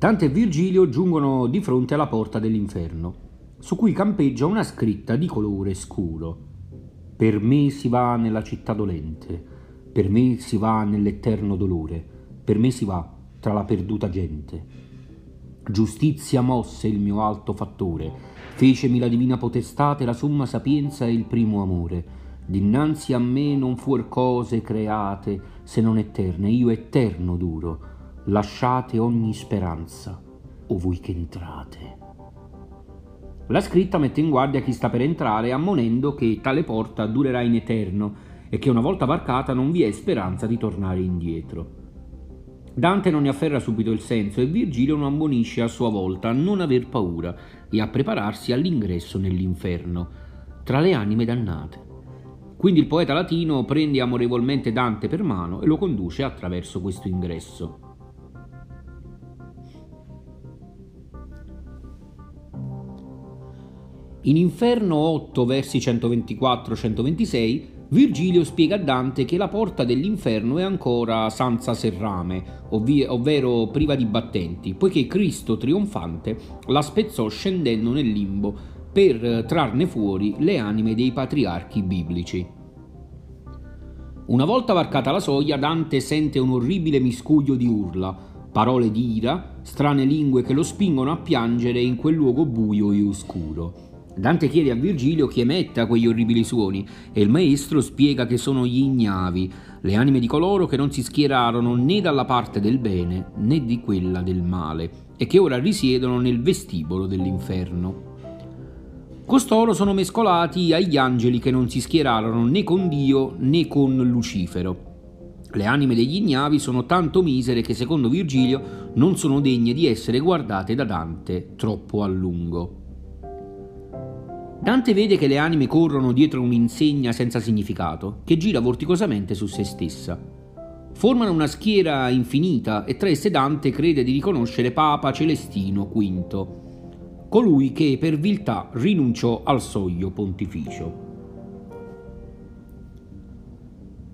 Dante e Virgilio giungono di fronte alla porta dell'inferno, su cui campeggia una scritta di colore scuro. Per me si va nella città dolente, per me si va nell'eterno dolore, per me si va tra la perduta gente. Giustizia mosse il mio alto fattore, fecemi la divina potestate, la somma sapienza e il primo amore. Dinanzi a me non fuor cose create se non eterne, io eterno duro lasciate ogni speranza, o voi che entrate. La scritta mette in guardia chi sta per entrare, ammonendo che tale porta durerà in eterno e che una volta varcata non vi è speranza di tornare indietro. Dante non ne afferra subito il senso e Virgilio lo ammonisce a sua volta a non aver paura e a prepararsi all'ingresso nell'inferno, tra le anime dannate. Quindi il poeta latino prende amorevolmente Dante per mano e lo conduce attraverso questo ingresso. In Inferno 8, versi 124-126, Virgilio spiega a Dante che la porta dell'inferno è ancora senza serrame, ovvi- ovvero priva di battenti, poiché Cristo trionfante la spezzò scendendo nel limbo per trarne fuori le anime dei patriarchi biblici. Una volta varcata la soglia, Dante sente un orribile miscuglio di urla, parole di ira, strane lingue che lo spingono a piangere in quel luogo buio e oscuro. Dante chiede a Virgilio chi emetta quegli orribili suoni e il maestro spiega che sono gli ignavi, le anime di coloro che non si schierarono né dalla parte del bene né di quella del male e che ora risiedono nel vestibolo dell'inferno. Costoro sono mescolati agli angeli che non si schierarono né con Dio né con Lucifero. Le anime degli ignavi sono tanto misere che secondo Virgilio non sono degne di essere guardate da Dante troppo a lungo. Dante vede che le anime corrono dietro un'insegna senza significato, che gira vorticosamente su se stessa. Formano una schiera infinita e tra esse Dante crede di riconoscere Papa Celestino V, colui che per viltà rinunciò al soglio pontificio.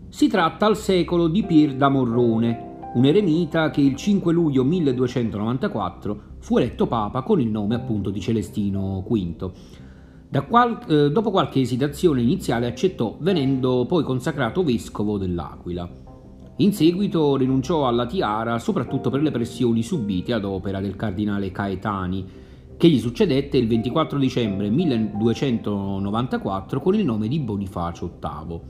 Si tratta al secolo di Pier da Morrone, un eremita che il 5 luglio 1294 fu eletto papa con il nome appunto di Celestino V Qual- eh, dopo qualche esitazione iniziale accettò, venendo poi consacrato vescovo dell'Aquila. In seguito rinunciò alla tiara soprattutto per le pressioni subite ad opera del cardinale Caetani, che gli succedette il 24 dicembre 1294 con il nome di Bonifacio VIII.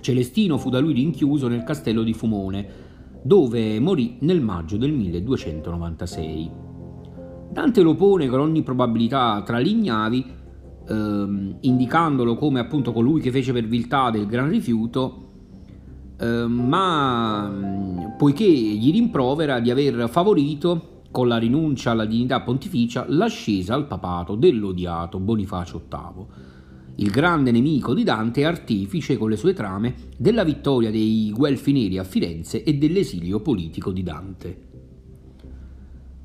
Celestino fu da lui rinchiuso nel castello di Fumone, dove morì nel maggio del 1296. Dante lo pone con ogni probabilità tra gli ignavi ehm, indicandolo come appunto colui che fece per viltà del gran rifiuto, ehm, ma mm, poiché gli rimprovera di aver favorito con la rinuncia alla dignità pontificia l'ascesa al papato dell'odiato Bonifacio VIII, il grande nemico di Dante e artefice con le sue trame della vittoria dei Guelfi Neri a Firenze e dell'esilio politico di Dante.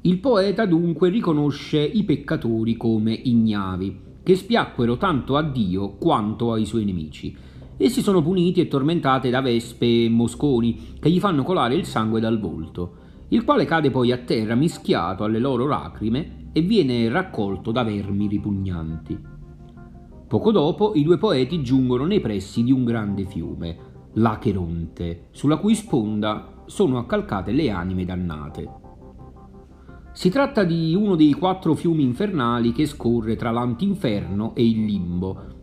Il poeta dunque riconosce i peccatori come ignavi, che spiacquero tanto a Dio quanto ai suoi nemici. Essi sono puniti e tormentati da vespe e mosconi che gli fanno colare il sangue dal volto, il quale cade poi a terra mischiato alle loro lacrime e viene raccolto da vermi ripugnanti. Poco dopo i due poeti giungono nei pressi di un grande fiume, l'Acheronte, sulla cui sponda sono accalcate le anime dannate. Si tratta di uno dei quattro fiumi infernali che scorre tra l'antinferno e il limbo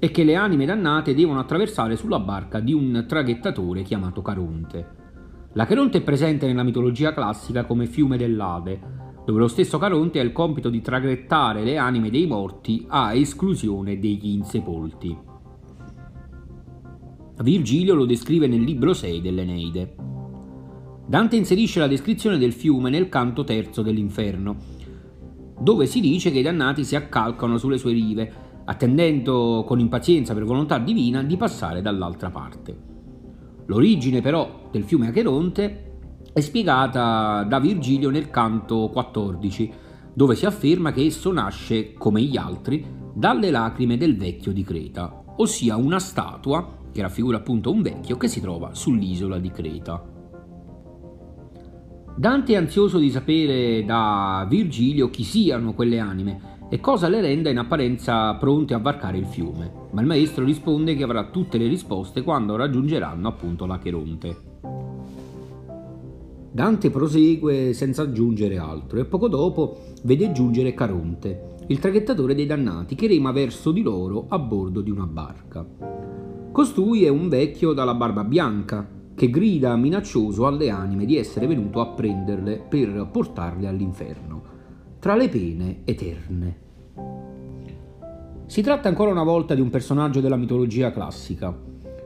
e che le anime dannate devono attraversare sulla barca di un traghettatore chiamato Caronte. La Caronte è presente nella mitologia classica come fiume dell'Ade, dove lo stesso Caronte ha il compito di traghettare le anime dei morti a esclusione degli insepolti. Virgilio lo descrive nel libro 6 dell'Eneide. Dante inserisce la descrizione del fiume nel canto terzo dell'inferno, dove si dice che i dannati si accalcano sulle sue rive, attendendo con impazienza per volontà divina di passare dall'altra parte. L'origine però del fiume Acheronte è spiegata da Virgilio nel canto 14, dove si afferma che esso nasce, come gli altri, dalle lacrime del vecchio di Creta, ossia una statua che raffigura appunto un vecchio che si trova sull'isola di Creta. Dante è ansioso di sapere da Virgilio chi siano quelle anime e cosa le renda in apparenza pronte a varcare il fiume, ma il maestro risponde che avrà tutte le risposte quando raggiungeranno appunto l'Acheronte. Dante prosegue senza aggiungere altro e poco dopo vede giungere Caronte, il traghettatore dei dannati, che rema verso di loro a bordo di una barca. Costui è un vecchio dalla barba bianca, che grida minaccioso alle anime di essere venuto a prenderle per portarle all'inferno tra le pene eterne. Si tratta ancora una volta di un personaggio della mitologia classica,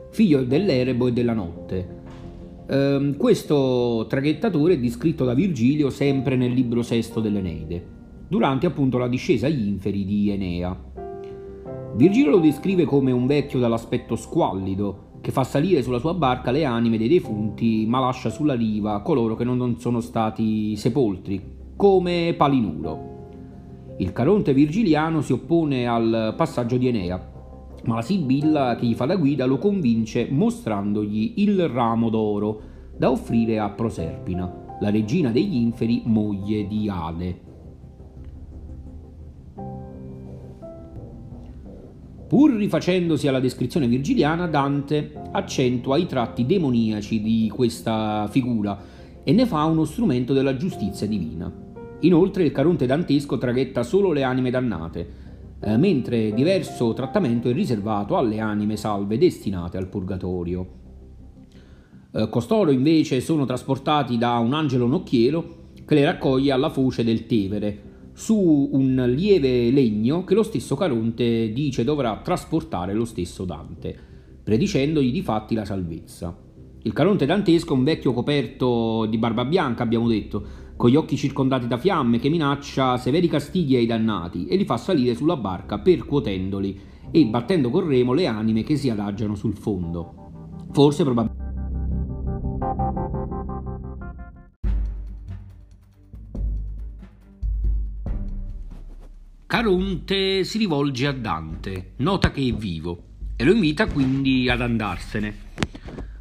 figlio dell'Erebo e della notte. Eh, questo traghettatore è descritto da Virgilio sempre nel libro sesto dell'Eneide, durante appunto la discesa agli inferi di Enea. Virgilio lo descrive come un vecchio dall'aspetto squallido, che fa salire sulla sua barca le anime dei defunti, ma lascia sulla riva coloro che non sono stati sepoltri, come Palinuro. Il Caronte virgiliano si oppone al passaggio di Enea, ma la Sibilla che gli fa da guida lo convince mostrandogli il ramo d'oro da offrire a Proserpina, la regina degli inferi, moglie di Ade. Pur rifacendosi alla descrizione virgiliana, Dante accentua i tratti demoniaci di questa figura e ne fa uno strumento della giustizia divina. Inoltre il Caronte dantesco traghetta solo le anime dannate, eh, mentre diverso trattamento è riservato alle anime salve destinate al purgatorio. Eh, costoro invece sono trasportati da un angelo nocchiero che le raccoglie alla foce del Tevere, su un lieve legno che lo stesso Caronte dice dovrà trasportare lo stesso Dante, predicendogli di fatti la salvezza. Il Caronte dantesco è un vecchio coperto di barba bianca, abbiamo detto, con gli occhi circondati da fiamme, che minaccia severi castighi ai dannati e li fa salire sulla barca percuotendoli e battendo col remo le anime che si adagiano sul fondo. Forse probabilmente. Caronte si rivolge a Dante, nota che è vivo e lo invita quindi ad andarsene.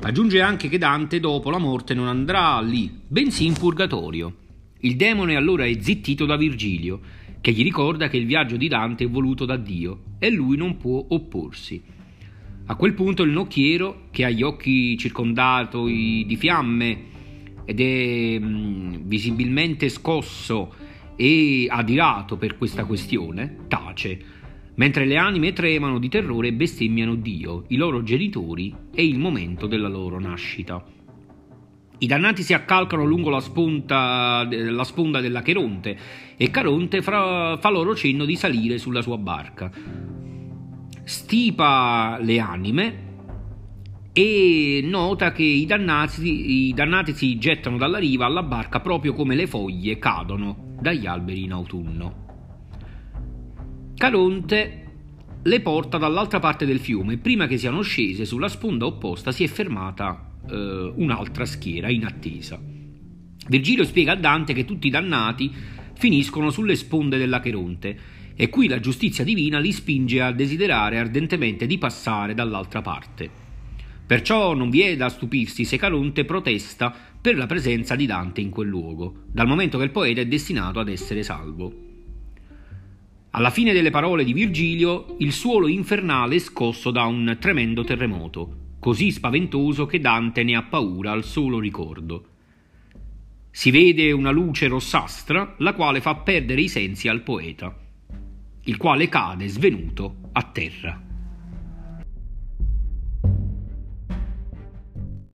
Aggiunge anche che Dante dopo la morte non andrà lì, bensì in purgatorio il demone allora è zittito da Virgilio, che gli ricorda che il viaggio di Dante è voluto da Dio e lui non può opporsi. A quel punto il nocchiero, che ha gli occhi circondati di fiamme ed è mm, visibilmente scosso e adirato per questa questione, tace, mentre le anime tremano di terrore e bestemmiano Dio, i loro genitori e il momento della loro nascita. I dannati si accalcano lungo la, spunta, la sponda dell'Acheronte e Caronte fra, fa loro cenno di salire sulla sua barca. Stipa le anime e nota che i dannati, i dannati si gettano dalla riva alla barca proprio come le foglie cadono dagli alberi in autunno. Caronte le porta dall'altra parte del fiume e prima che siano scese sulla sponda opposta si è fermata eh, un'altra schiera in attesa. Virgilio spiega a Dante che tutti i dannati finiscono sulle sponde dell'Acheronte e qui la giustizia divina li spinge a desiderare ardentemente di passare dall'altra parte. Perciò non vi è da stupirsi se Caronte protesta per la presenza di Dante in quel luogo, dal momento che il poeta è destinato ad essere salvo. Alla fine delle parole di Virgilio, il suolo infernale è scosso da un tremendo terremoto, così spaventoso che Dante ne ha paura al solo ricordo. Si vede una luce rossastra, la quale fa perdere i sensi al poeta, il quale cade svenuto a terra.